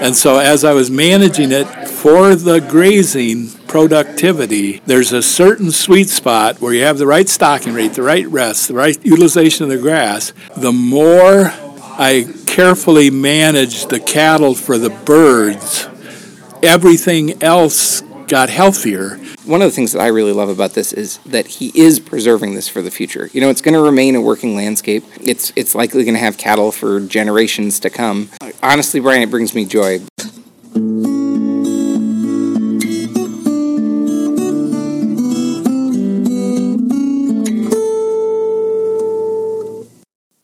And so as I was managing it for the grazing productivity, there's a certain sweet spot where you have the right stocking rate, the right rest, the right utilization of the grass. The more I carefully manage the cattle for the birds, everything else got healthier. One of the things that I really love about this is that he is preserving this for the future. You know, it's going to remain a working landscape. It's it's likely going to have cattle for generations to come. Honestly, Brian, it brings me joy.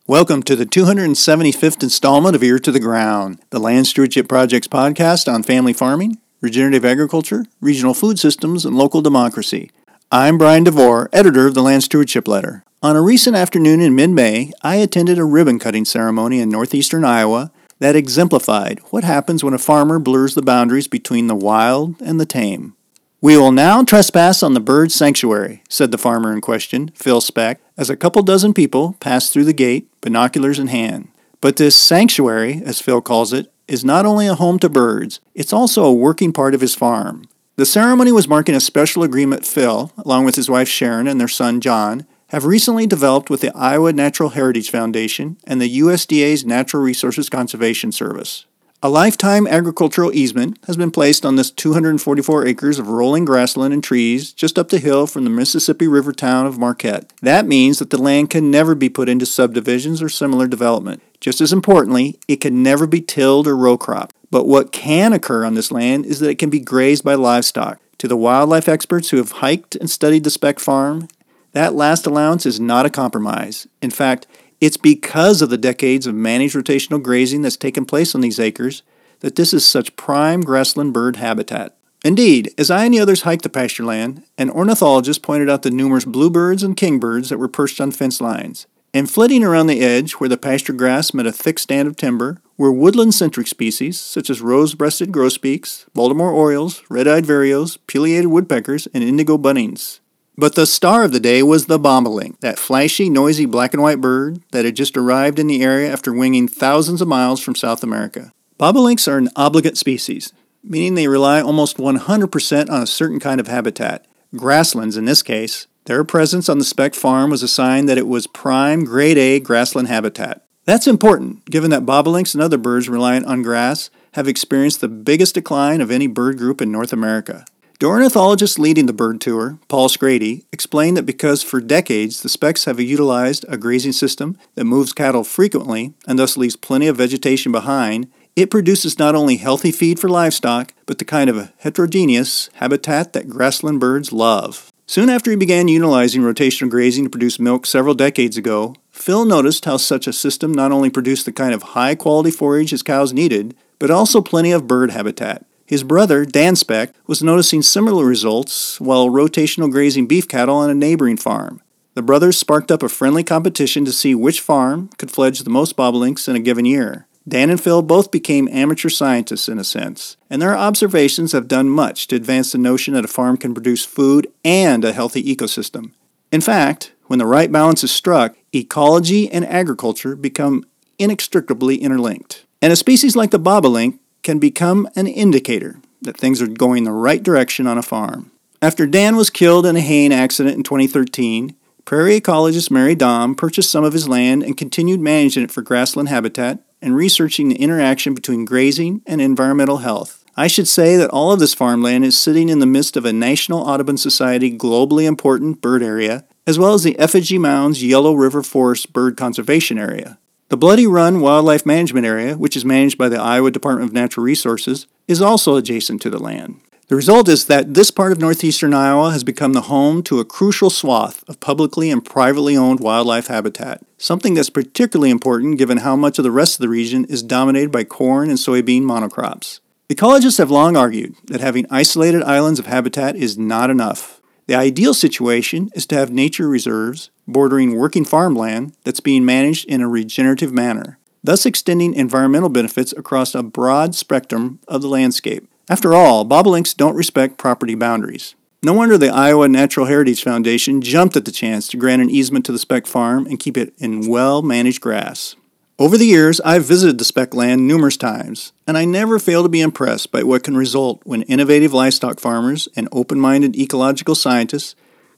Welcome to the 275th installment of Ear to the Ground, the Land Stewardship Project's podcast on family farming, regenerative agriculture, regional food systems, and local democracy. I'm Brian DeVore, editor of the Land Stewardship Letter. On a recent afternoon in mid May, I attended a ribbon cutting ceremony in northeastern Iowa that exemplified what happens when a farmer blurs the boundaries between the wild and the tame. We will now trespass on the bird sanctuary, said the farmer in question, Phil Specht, as a couple dozen people passed through the gate, binoculars in hand. But this sanctuary, as Phil calls it, is not only a home to birds, it's also a working part of his farm. The ceremony was marking a special agreement Phil, along with his wife Sharon and their son John, have recently developed with the Iowa Natural Heritage Foundation and the USDA's Natural Resources Conservation Service. A lifetime agricultural easement has been placed on this 244 acres of rolling grassland and trees just up the hill from the Mississippi River town of Marquette. That means that the land can never be put into subdivisions or similar development. Just as importantly, it can never be tilled or row cropped. But what can occur on this land is that it can be grazed by livestock. To the wildlife experts who have hiked and studied the Specht Farm, that last allowance is not a compromise. In fact, it's because of the decades of managed rotational grazing that's taken place on these acres that this is such prime grassland bird habitat. Indeed, as I and the others hiked the pasture land, an ornithologist pointed out the numerous bluebirds and kingbirds that were perched on fence lines. And flitting around the edge where the pasture grass met a thick stand of timber were woodland centric species such as rose breasted grosbeaks, Baltimore orioles, red eyed vireos, pileated woodpeckers, and indigo buntings. But the star of the day was the bobolink, that flashy, noisy black and white bird that had just arrived in the area after winging thousands of miles from South America. Bobolinks are an obligate species, meaning they rely almost 100% on a certain kind of habitat, grasslands in this case. Their presence on the Specht farm was a sign that it was prime, grade A grassland habitat. That's important, given that bobolinks and other birds reliant on grass have experienced the biggest decline of any bird group in North America. The ornithologist leading the bird tour, Paul Skrade, explained that because for decades the Spechts have utilized a grazing system that moves cattle frequently and thus leaves plenty of vegetation behind, it produces not only healthy feed for livestock, but the kind of heterogeneous habitat that grassland birds love. Soon after he began utilizing rotational grazing to produce milk several decades ago, Phil noticed how such a system not only produced the kind of high quality forage his cows needed, but also plenty of bird habitat. His brother, Dan Specht, was noticing similar results while rotational grazing beef cattle on a neighboring farm. The brothers sparked up a friendly competition to see which farm could fledge the most bobolinks in a given year. Dan and Phil both became amateur scientists in a sense, and their observations have done much to advance the notion that a farm can produce food and a healthy ecosystem. In fact, when the right balance is struck, ecology and agriculture become inextricably interlinked. And a species like the bobolink can become an indicator that things are going the right direction on a farm. After Dan was killed in a haying accident in 2013, prairie ecologist Mary Damm purchased some of his land and continued managing it for grassland habitat and researching the interaction between grazing and environmental health. I should say that all of this farmland is sitting in the midst of a National Audubon Society globally important bird area, as well as the Effigy Mounds Yellow River Forest Bird Conservation Area. The Bloody Run Wildlife Management Area, which is managed by the Iowa Department of Natural Resources, is also adjacent to the land. The result is that this part of northeastern Iowa has become the home to a crucial swath of publicly and privately owned wildlife habitat, something that's particularly important given how much of the rest of the region is dominated by corn and soybean monocrops. Ecologists have long argued that having isolated islands of habitat is not enough. The ideal situation is to have nature reserves bordering working farmland that's being managed in a regenerative manner, thus extending environmental benefits across a broad spectrum of the landscape. After all, bobolinks don't respect property boundaries. No wonder the Iowa Natural Heritage Foundation jumped at the chance to grant an easement to the Specht Farm and keep it in well managed grass. Over the years, I've visited the Specht land numerous times, and I never fail to be impressed by what can result when innovative livestock farmers and open minded ecological scientists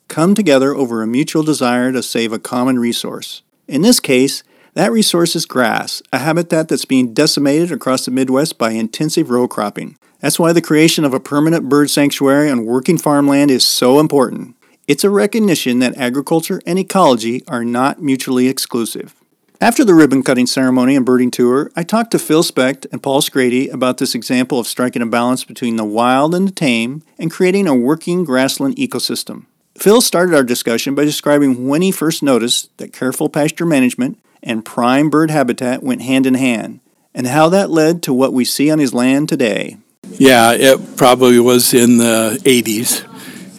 come together over a mutual desire to save a common resource. In this case, that resource is grass, a habitat that's being decimated across the Midwest by intensive row cropping. That's why the creation of a permanent bird sanctuary on working farmland is so important. It's a recognition that agriculture and ecology are not mutually exclusive. After the ribbon cutting ceremony and birding tour, I talked to Phil Specht and Paul Skrade about this example of striking a balance between the wild and the tame and creating a working grassland ecosystem. Phil started our discussion by describing when he first noticed that careful pasture management and prime bird habitat went hand in hand, and how that led to what we see on his land today. Yeah, it probably was in the 80s.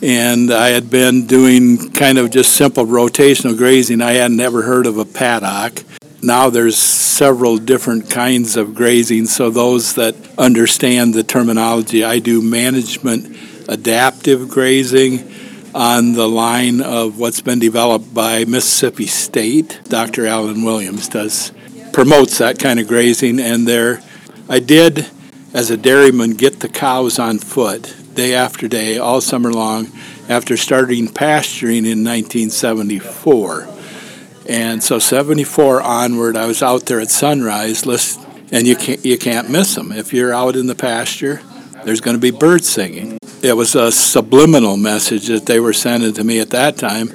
And I had been doing kind of just simple rotational grazing. I had never heard of a paddock. Now there's several different kinds of grazing, so those that understand the terminology, I do management adaptive grazing on the line of what's been developed by Mississippi State. Dr. Allen Williams does promotes that kind of grazing, and there, I did as a dairyman get the cows on foot day after day all summer long after starting pasturing in 1974. And so 74 onward, I was out there at sunrise, and you can't you can't miss them. If you're out in the pasture, there's going to be birds singing. It was a subliminal message that they were sending to me at that time.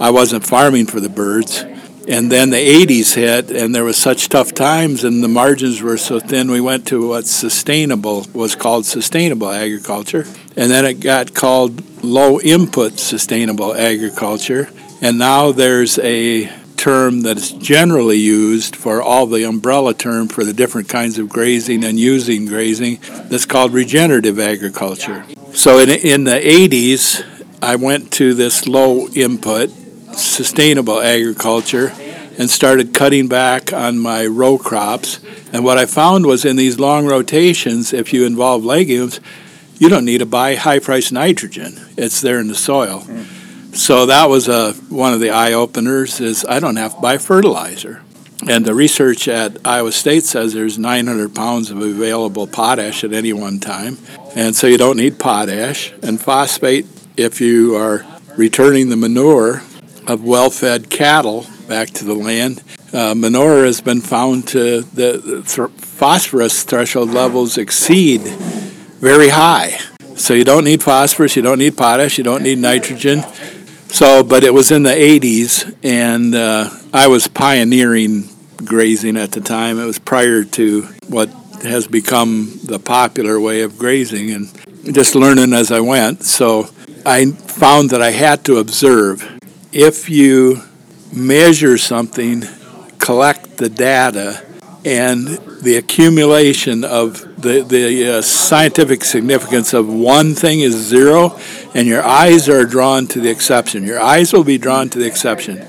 I wasn't farming for the birds. And then the 80s hit, and there was such tough times, and the margins were so thin. We went to what sustainable was called sustainable agriculture, and then it got called low input sustainable agriculture. And now there's a term that is generally used for all the umbrella term for the different kinds of grazing and using grazing that's called regenerative agriculture. So in, in the 80s, I went to this low input sustainable agriculture and started cutting back on my row crops. And what I found was in these long rotations, if you involve legumes, you don't need to buy high priced nitrogen. It's there in the soil. Mm. So that was a, one of the eye openers is I don't have to buy fertilizer. And the research at Iowa State says there's 900 pounds of available potash at any one time. And so you don't need potash. And phosphate, if you are returning the manure of well fed cattle back to the land. Uh, manure has been found to, the, the th- phosphorus threshold levels exceed very high. So you don't need phosphorus, you don't need potash, you don't need nitrogen. So, but it was in the 80s, and uh, I was pioneering grazing at the time. It was prior to what has become the popular way of grazing, and just learning as I went. So I found that I had to observe if you measure something, collect the data, and the accumulation of the, the uh, scientific significance of one thing is zero, and your eyes are drawn to the exception. Your eyes will be drawn to the exception.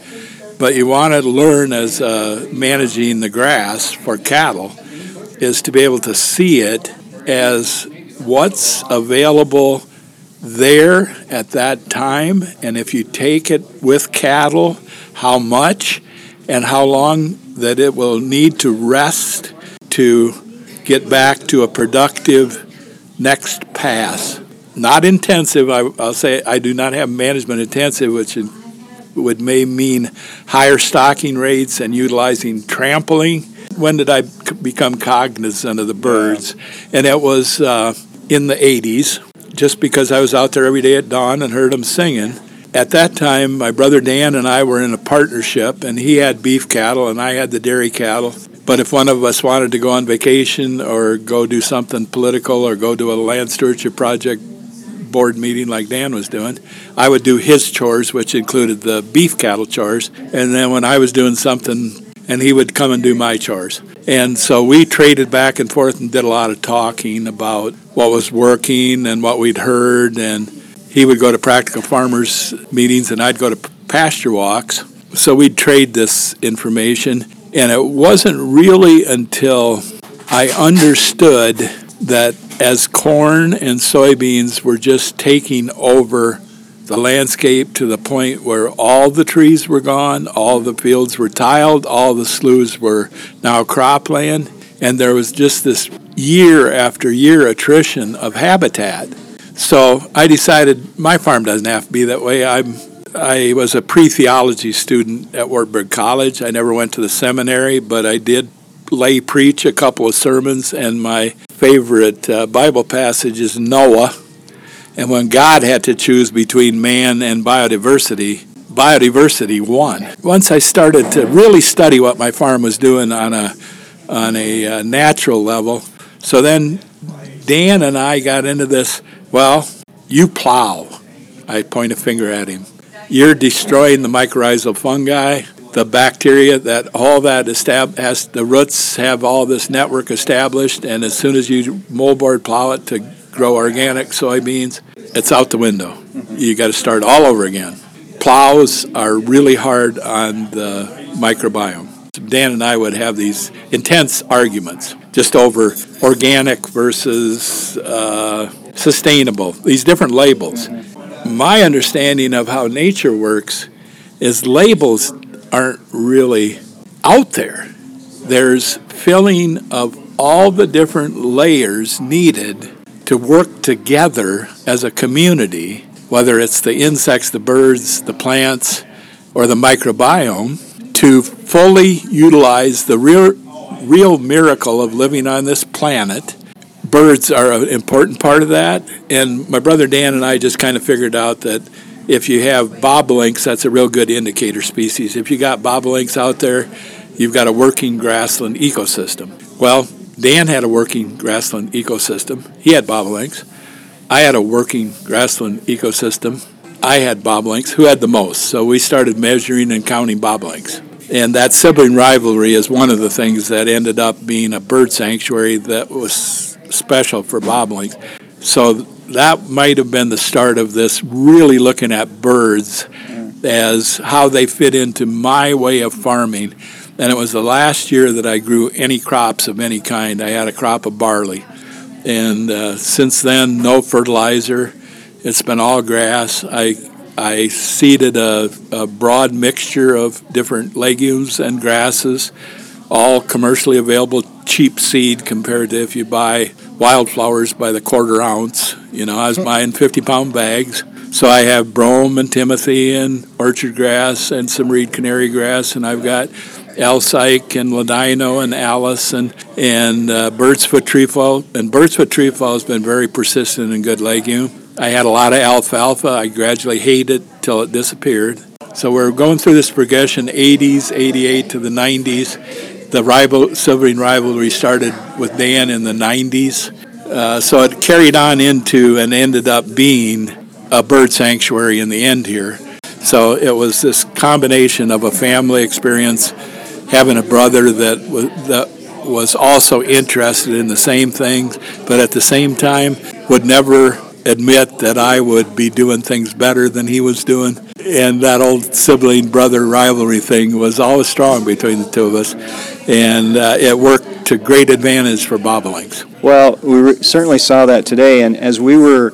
But you want to learn as uh, managing the grass for cattle is to be able to see it as what's available there at that time, and if you take it with cattle, how much and how long that it will need to rest to get back to a productive next pass. Not intensive, I, will say I do not have management intensive, which would may mean higher stocking rates and utilizing trampling. When did I become cognizant of the birds? And it was uh, in the 80s just because I was out there every day at dawn and heard them singing. At that time, my brother Dan and I were in a partnership, and he had beef cattle and I had the dairy cattle. But if one of us wanted to go on vacation or go do something political or go to a land stewardship project board meeting like Dan was doing, I would do his chores, which included the beef cattle chores. And then when I was doing something, and he would come and do my chores. And so we traded back and forth and did a lot of talking about what was working and what we'd heard. And he would go to practical farmers meetings and I'd go to pasture walks. So we'd trade this information. And it wasn't really until I understood that as corn and soybeans were just taking over the landscape to the point where all the trees were gone, all the fields were tiled, all the sloughs were now cropland, and there was just this year after year attrition of habitat. So I decided my farm doesn't have to be that way. I'm I was a pre-theology student at Wartburg College. I never went to the seminary, but I did lay preach a couple of sermons, and my favorite uh, Bible passage is Noah. And when God had to choose between man and biodiversity, biodiversity won. Once I started to really study what my farm was doing on a on a uh, natural level, so then Dan and I got into this. Well, you plow. I point a finger at him. You're destroying the mycorrhizal fungi the bacteria that all that estab- has the roots have all this network established and as soon as you moldboard plow it to grow organic soybeans it's out the window you got to start all over again plows are really hard on the microbiome dan and i would have these intense arguments just over organic versus uh, sustainable these different labels my understanding of how nature works is labels aren't really out there. There's filling of all the different layers needed to work together as a community, whether it's the insects, the birds, the plants, or the microbiome, to fully utilize the real, real miracle of living on this planet. Birds are an important part of that, and my brother Dan and I just kind of figured out that if you have bobolinks, that's a real good indicator species. If you got bobolinks out there, you've got a working grassland ecosystem. Well, Dan had a working grassland ecosystem. He had bobolinks. I had a working grassland ecosystem. I had bobolinks. Who had the most? So we started measuring and counting bobolinks. And that sibling rivalry is one of the things that ended up being a bird sanctuary that was special for bobolinks. So that might have been the start of this really looking at birds as how they fit into my way of farming. And it was the last year that I grew any crops of any kind. I had a crop of barley. And uh, since then, no fertilizer. It's been all grass. I, I seeded a, a broad mixture of different legumes and grasses, all commercially available, cheap seed compared to if you buy wildflowers by the quarter ounce. You know, I was buying 50 pound bags. So I have brome and timothy and orchard grass and some reed canary grass, and I've got alsike and ladino and Alice and and uh, bird's foot trefoil. And bird's foot trefoil has been very persistent and good legume. I had a lot of alfalfa. I gradually hated it till it disappeared. So we're going through this progression, 80s, 88 to the 90s the rival silvering rivalry started with Dan in the 90s. Uh, so it carried on into and ended up being a bird sanctuary in the end here. So it was this combination of a family experience, having a brother that was, that was also interested in the same things, but at the same time would never admit that I would be doing things better than he was doing. And that old sibling brother rivalry thing was always strong between the two of us. And uh, it worked to great advantage for bobolinks. Well, we re- certainly saw that today. And as we were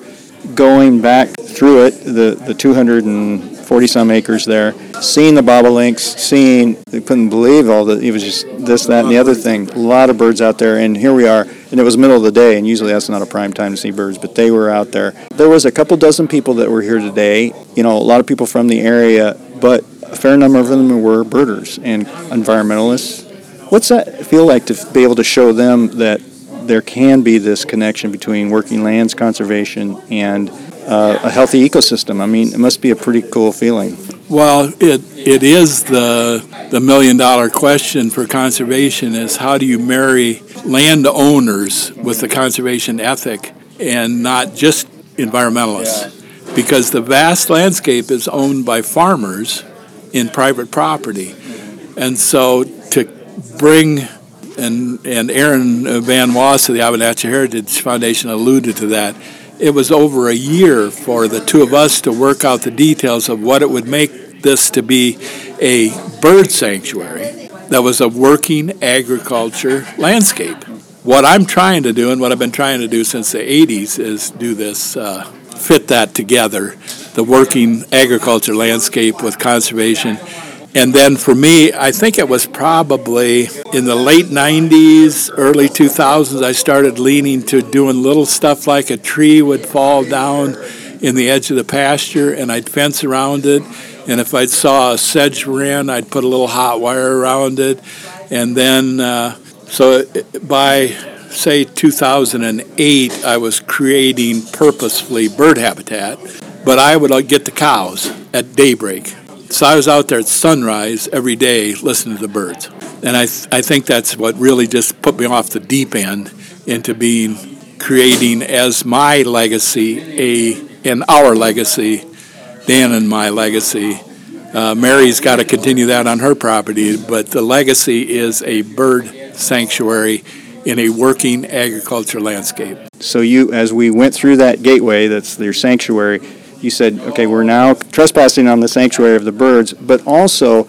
going back through it, the, the 240 some acres there, seeing the bobolinks, seeing, they couldn't believe all the, it was just this, that, and the other thing. A lot of birds out there. And here we are and it was middle of the day, and usually that's not a prime time to see birds, but they were out there. There was a couple dozen people that were here today. You know, a lot of people from the area, but a fair number of them were birders and environmentalists. What's that feel like to be able to show them that there can be this connection between working lands conservation and uh, a healthy ecosystem? I mean, it must be a pretty cool feeling. Well, it it is the the million dollar question for conservation is how do you marry landowners with the conservation ethic and not just environmentalists. Yeah. Because the vast landscape is owned by farmers in private property. And so to bring, and, and Aaron Van Was of the Appalachia Heritage Foundation alluded to that, it was over a year for the two of us to work out the details of what it would make this to be a bird sanctuary that was a working agriculture landscape. What I'm trying to do, and what I've been trying to do since the 80s, is do this uh, fit that together the working agriculture landscape with conservation. And then for me, I think it was probably in the late 90s, early 2000s, I started leaning to doing little stuff like a tree would fall down in the edge of the pasture and I'd fence around it. And if I saw a sedge wren, I'd put a little hot wire around it. And then, uh, so by say 2008, I was creating purposefully bird habitat, but I would uh, get the cows at daybreak. So I was out there at sunrise every day listening to the birds. And I, th- I think that's what really just put me off the deep end into being creating as my legacy a in our legacy, Dan and my legacy. Uh, Mary's got to continue that on her property, but the legacy is a bird sanctuary in a working agriculture landscape. So you, as we went through that gateway, that's your sanctuary, you said, okay, we're now trespassing on the sanctuary of the birds, but also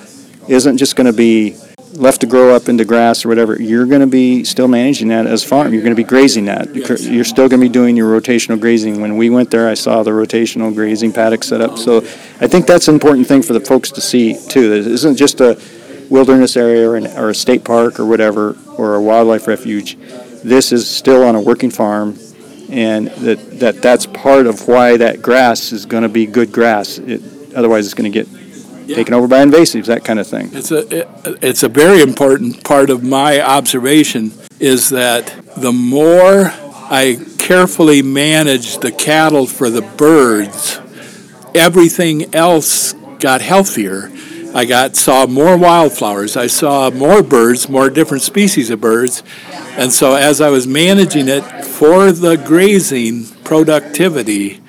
isn't just going to be left to grow up into grass or whatever, you're going to be still managing that as farm. You're going to be grazing that. You're still going to be doing your rotational grazing. When we went there, I saw the rotational grazing paddock set up. So I think that's an important thing for the folks to see too. It isn't just a wilderness area or, an, or a state park or whatever or a wildlife refuge. This is still on a working farm, and that, that that's part of why that grass is going to be good grass. It, otherwise, it's going to get yeah. taken over by invasives, that kind of thing. It's a it, it's a very important part of my observation is that the more I carefully manage the cattle for the birds, everything else got healthier. I got saw more wildflowers. I saw more birds, more different species of birds. And so as I was managing it for the grazing productivity,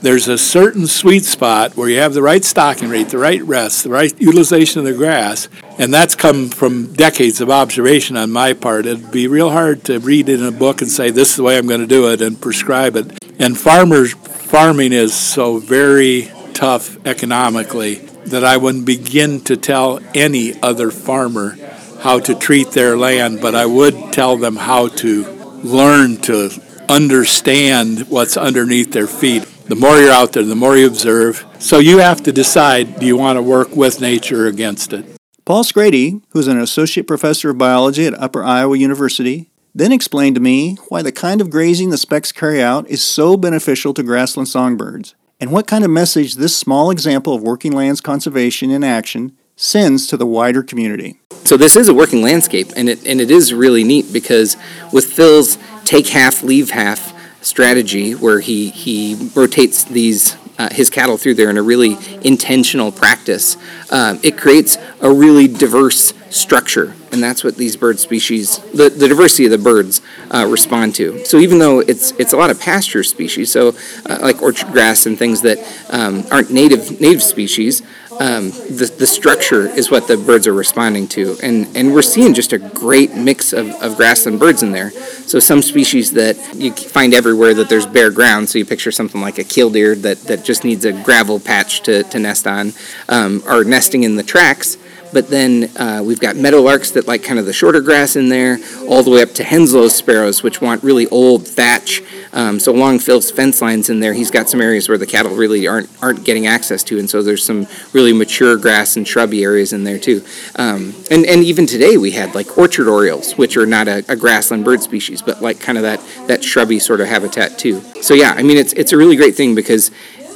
there's a certain sweet spot where you have the right stocking rate, the right rest, the right utilization of the grass, and that's come from decades of observation on my part. It'd be real hard to read it in a book and say this is the way I'm going to do it and prescribe it. And farmers farming is so very tough economically that I wouldn't begin to tell any other farmer how to treat their land, but I would tell them how to learn to understand what's underneath their feet the more you're out there, the more you observe. So you have to decide do you want to work with nature or against it? Paul Skrade, who's an associate professor of biology at Upper Iowa University, then explained to me why the kind of grazing the Spechts carry out is so beneficial to grassland songbirds, and what kind of message this small example of working lands conservation in action sends to the wider community. So this is a working landscape, and it and it is really neat because with Phil's take half, leave half strategy where he, he rotates these uh, his cattle through there in a really intentional practice. Um, it creates a really diverse structure, and that's what these bird species, the, the diversity of the birds, uh, respond to. So even though it's it's a lot of pasture species, so uh, like orchard grass and things that um, aren't native native species, um, the, the structure is what the birds are responding to. And, and we're seeing just a great mix of, of grassland birds in there. So some species that you find everywhere that there's bare ground, so you picture something like a killdeer that, that just needs a gravel patch to, to nest on, um, are nesting in the tracks but then uh, we've got meadowlarks that like kind of the shorter grass in there, all the way up to Henslow's sparrows, which want really old thatch. Um, so along Phil's fence lines in there, he's got some areas where the cattle really aren't aren't getting access to, and so there's some really mature grass and shrubby areas in there too. Um, and and even today we had like orchard orioles, which are not a, a grassland bird species, but like kind of that that shrubby sort of habitat too. So yeah, I mean it's it's a really great thing because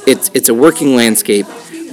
it's it's a working landscape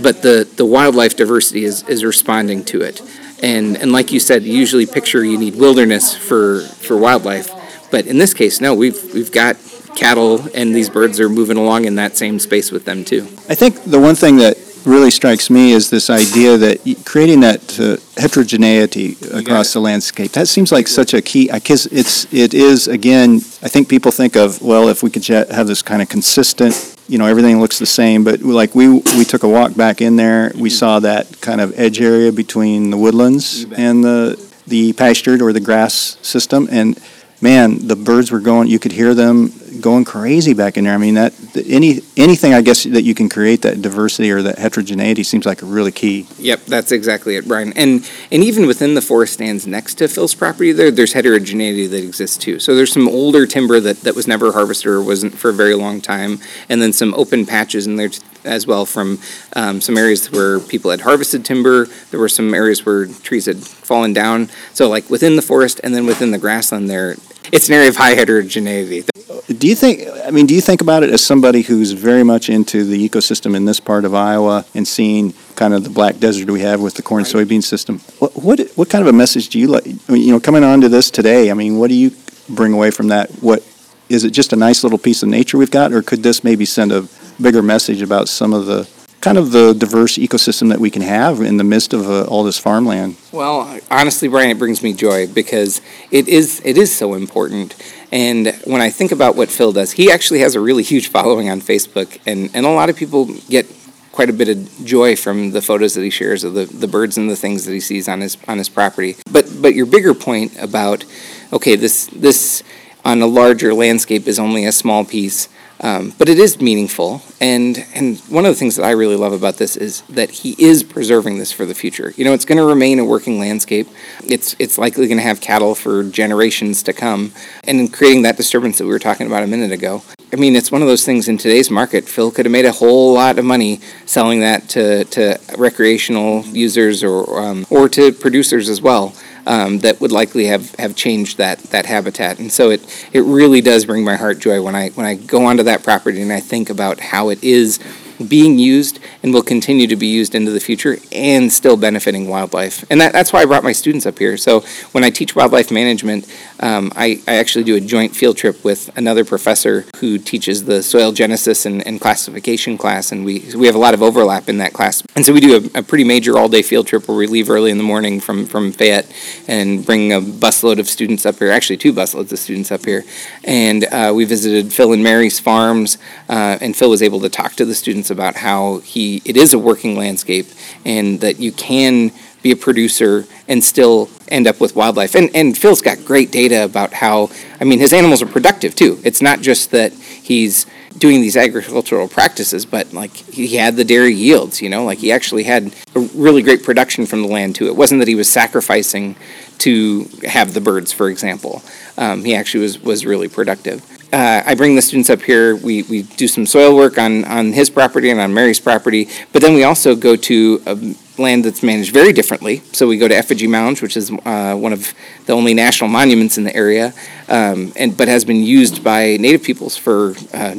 but the, the wildlife diversity is, is responding to it. And, and like you said, you usually picture you need wilderness for, for wildlife. But in this case, no, we've, we've got cattle and these birds are moving along in that same space with them too. I think the one thing that really strikes me is this idea that creating that uh, heterogeneity across the landscape that seems like such a key because it's it is again i think people think of well if we could have this kind of consistent you know everything looks the same but like we we took a walk back in there. We mm-hmm. saw that kind of edge area between the woodlands and the the pastured or the grass system and man the birds were going you could hear them going crazy back in there. I mean, that any anything I guess that you can create that diversity or that heterogeneity seems like a really key. Yep, that's exactly it, Brian. And and even within the forest stands next to Phil's property, there there's heterogeneity that exists too. So there's some older timber that, that was never harvested or wasn't for a very long time, and then some open patches in there as well from um, some areas where people had harvested timber. There were some areas where trees had fallen down. So like within the forest and then within the grassland there, it's an area of high heterogeneity. Do you think? I mean, do you think about it as somebody who's very much into the ecosystem in this part of Iowa and seeing kind of the black desert we have with the corn soybean system? What what what kind of a message do you like? I mean, you know, coming on to this today. I mean, what do you bring away from that? What is it? Just a nice little piece of nature we've got, or could this maybe send a bigger message about some of the kind of the diverse ecosystem that we can have in the midst of uh, all this farmland? Well, honestly, Brian, it brings me joy because it is it is so important. And when I think about what Phil does, he actually has a really huge following on Facebook, and, and a lot of people get quite a bit of joy from the photos that he shares of the, the birds and the things that he sees on his on his property. But but your bigger point about okay, this this on a larger landscape is only a small piece. Um, but it is meaningful, and and one of the things that I really love about this is that he is preserving this for the future. You know, it's going to remain a working landscape. It's it's likely going to have cattle for generations to come, and in creating that disturbance that we were talking about a minute ago. I mean, it's one of those things in today's market. Phil could have made a whole lot of money selling that to, to recreational users or um, or to producers as well um, that would likely have, have changed that, that habitat. And so it, it really does bring my heart joy when I when I go onto that property and I think about how it is being used and will continue to be used into the future and still benefiting wildlife. And that, that's why I brought my students up here. So when I teach wildlife management, um, I, I actually do a joint field trip with another professor who teaches the soil genesis and, and classification class, and we, we have a lot of overlap in that class. And so we do a, a pretty major all day field trip where we leave early in the morning from, from Fayette and bring a busload of students up here, actually two busloads of students up here. And uh, we visited Phil and Mary's farms, uh, and Phil was able to talk to the students about how he it is a working landscape and that you can be a producer and still end up with wildlife. And and Phil's got great data about how I mean his animals are productive too. It's not just that he's doing these agricultural practices, but like he had the dairy yields, you know, like he actually had a really great production from the land too. It wasn't that he was sacrificing to have the birds, for example. Um, he actually was was really productive uh, I bring the students up here. We, we do some soil work on, on his property and on Mary's property, but then we also go to a land that's managed very differently. So we go to Effigy Mound, which is uh, one of the only national monuments in the area, um, and but has been used by Native peoples for uh,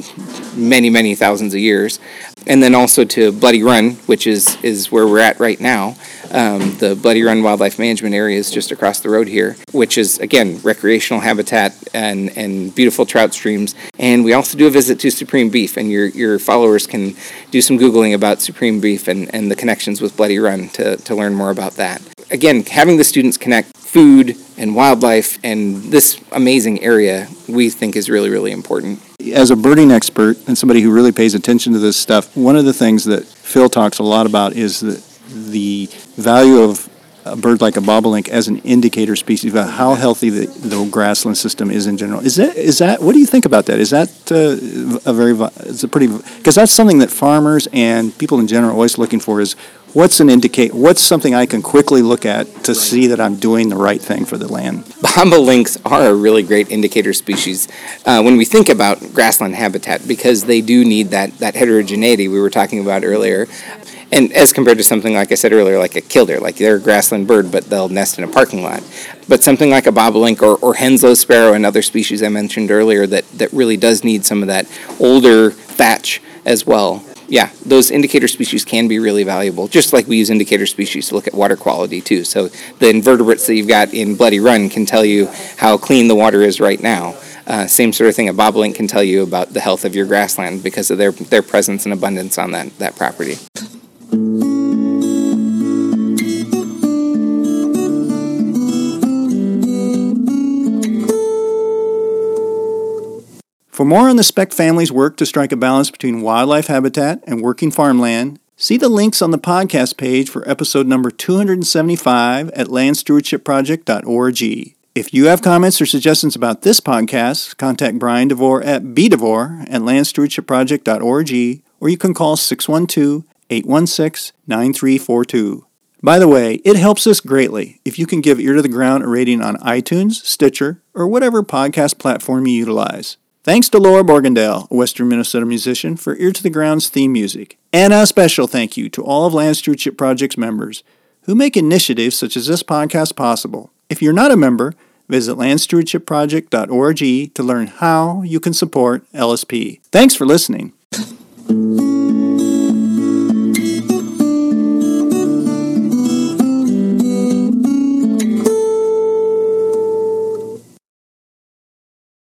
many many thousands of years and then also to Bloody Run, which is, is where we're at right now. Um, the Bloody Run Wildlife Management Area is just across the road here, which is, again, recreational habitat and, and beautiful trout streams. And we also do a visit to Supreme Beef, and your, your followers can do some Googling about Supreme Beef and, and the connections with Bloody Run to, to learn more about that. Again, having the students connect food and wildlife and this amazing area we think is really, really important. As a birding expert and somebody who really pays attention to this stuff, one of the things that Phil talks a lot about is the, the value of a bird like a bobolink as an indicator species about how healthy the, the grassland system is in general. Is that is that what do you think about that? Is that uh, a very it's a pretty because that's something that farmers and people in general are always looking for is what's an indicate what's something I can quickly look at to see that I'm doing the right thing for the land. Bobolinks are a really great indicator species uh, when we think about grassland habitat because they do need that that heterogeneity we were talking about earlier. And as compared to something like I said earlier, like a killdeer, like they're a grassland bird, but they'll nest in a parking lot. But something like a bobolink or, or Henslow sparrow another species I mentioned earlier that, that really does need some of that older thatch as well yeah, those indicator species can be really valuable, just like we use indicator species to look at water quality too. So the invertebrates that you've got in Bloody Run can tell you how clean the water is right now. Uh, same sort of thing a bobolink can tell you about the health of your grassland because of their, their presence and abundance on that, that property. For more on the Specht family's work to strike a balance between wildlife habitat and working farmland, see the links on the podcast page for episode number 275 at landstewardshipproject.org. If you have comments or suggestions about this podcast, contact Brian DeVore at bdevore at landstewardshipproject.org or you can call 612 816 9342. By the way, it helps us greatly if you can give Ear to the Ground a rating on iTunes, Stitcher, or whatever podcast platform you utilize. Thanks to Laura Borgendale, a Western Minnesota musician, for Ear to the Ground's theme music. And a special thank you to all of Land Stewardship Project's members who make initiatives such as this podcast possible. If you're not a member, visit landstewardshipproject.org to learn how you can support LSP. Thanks for listening.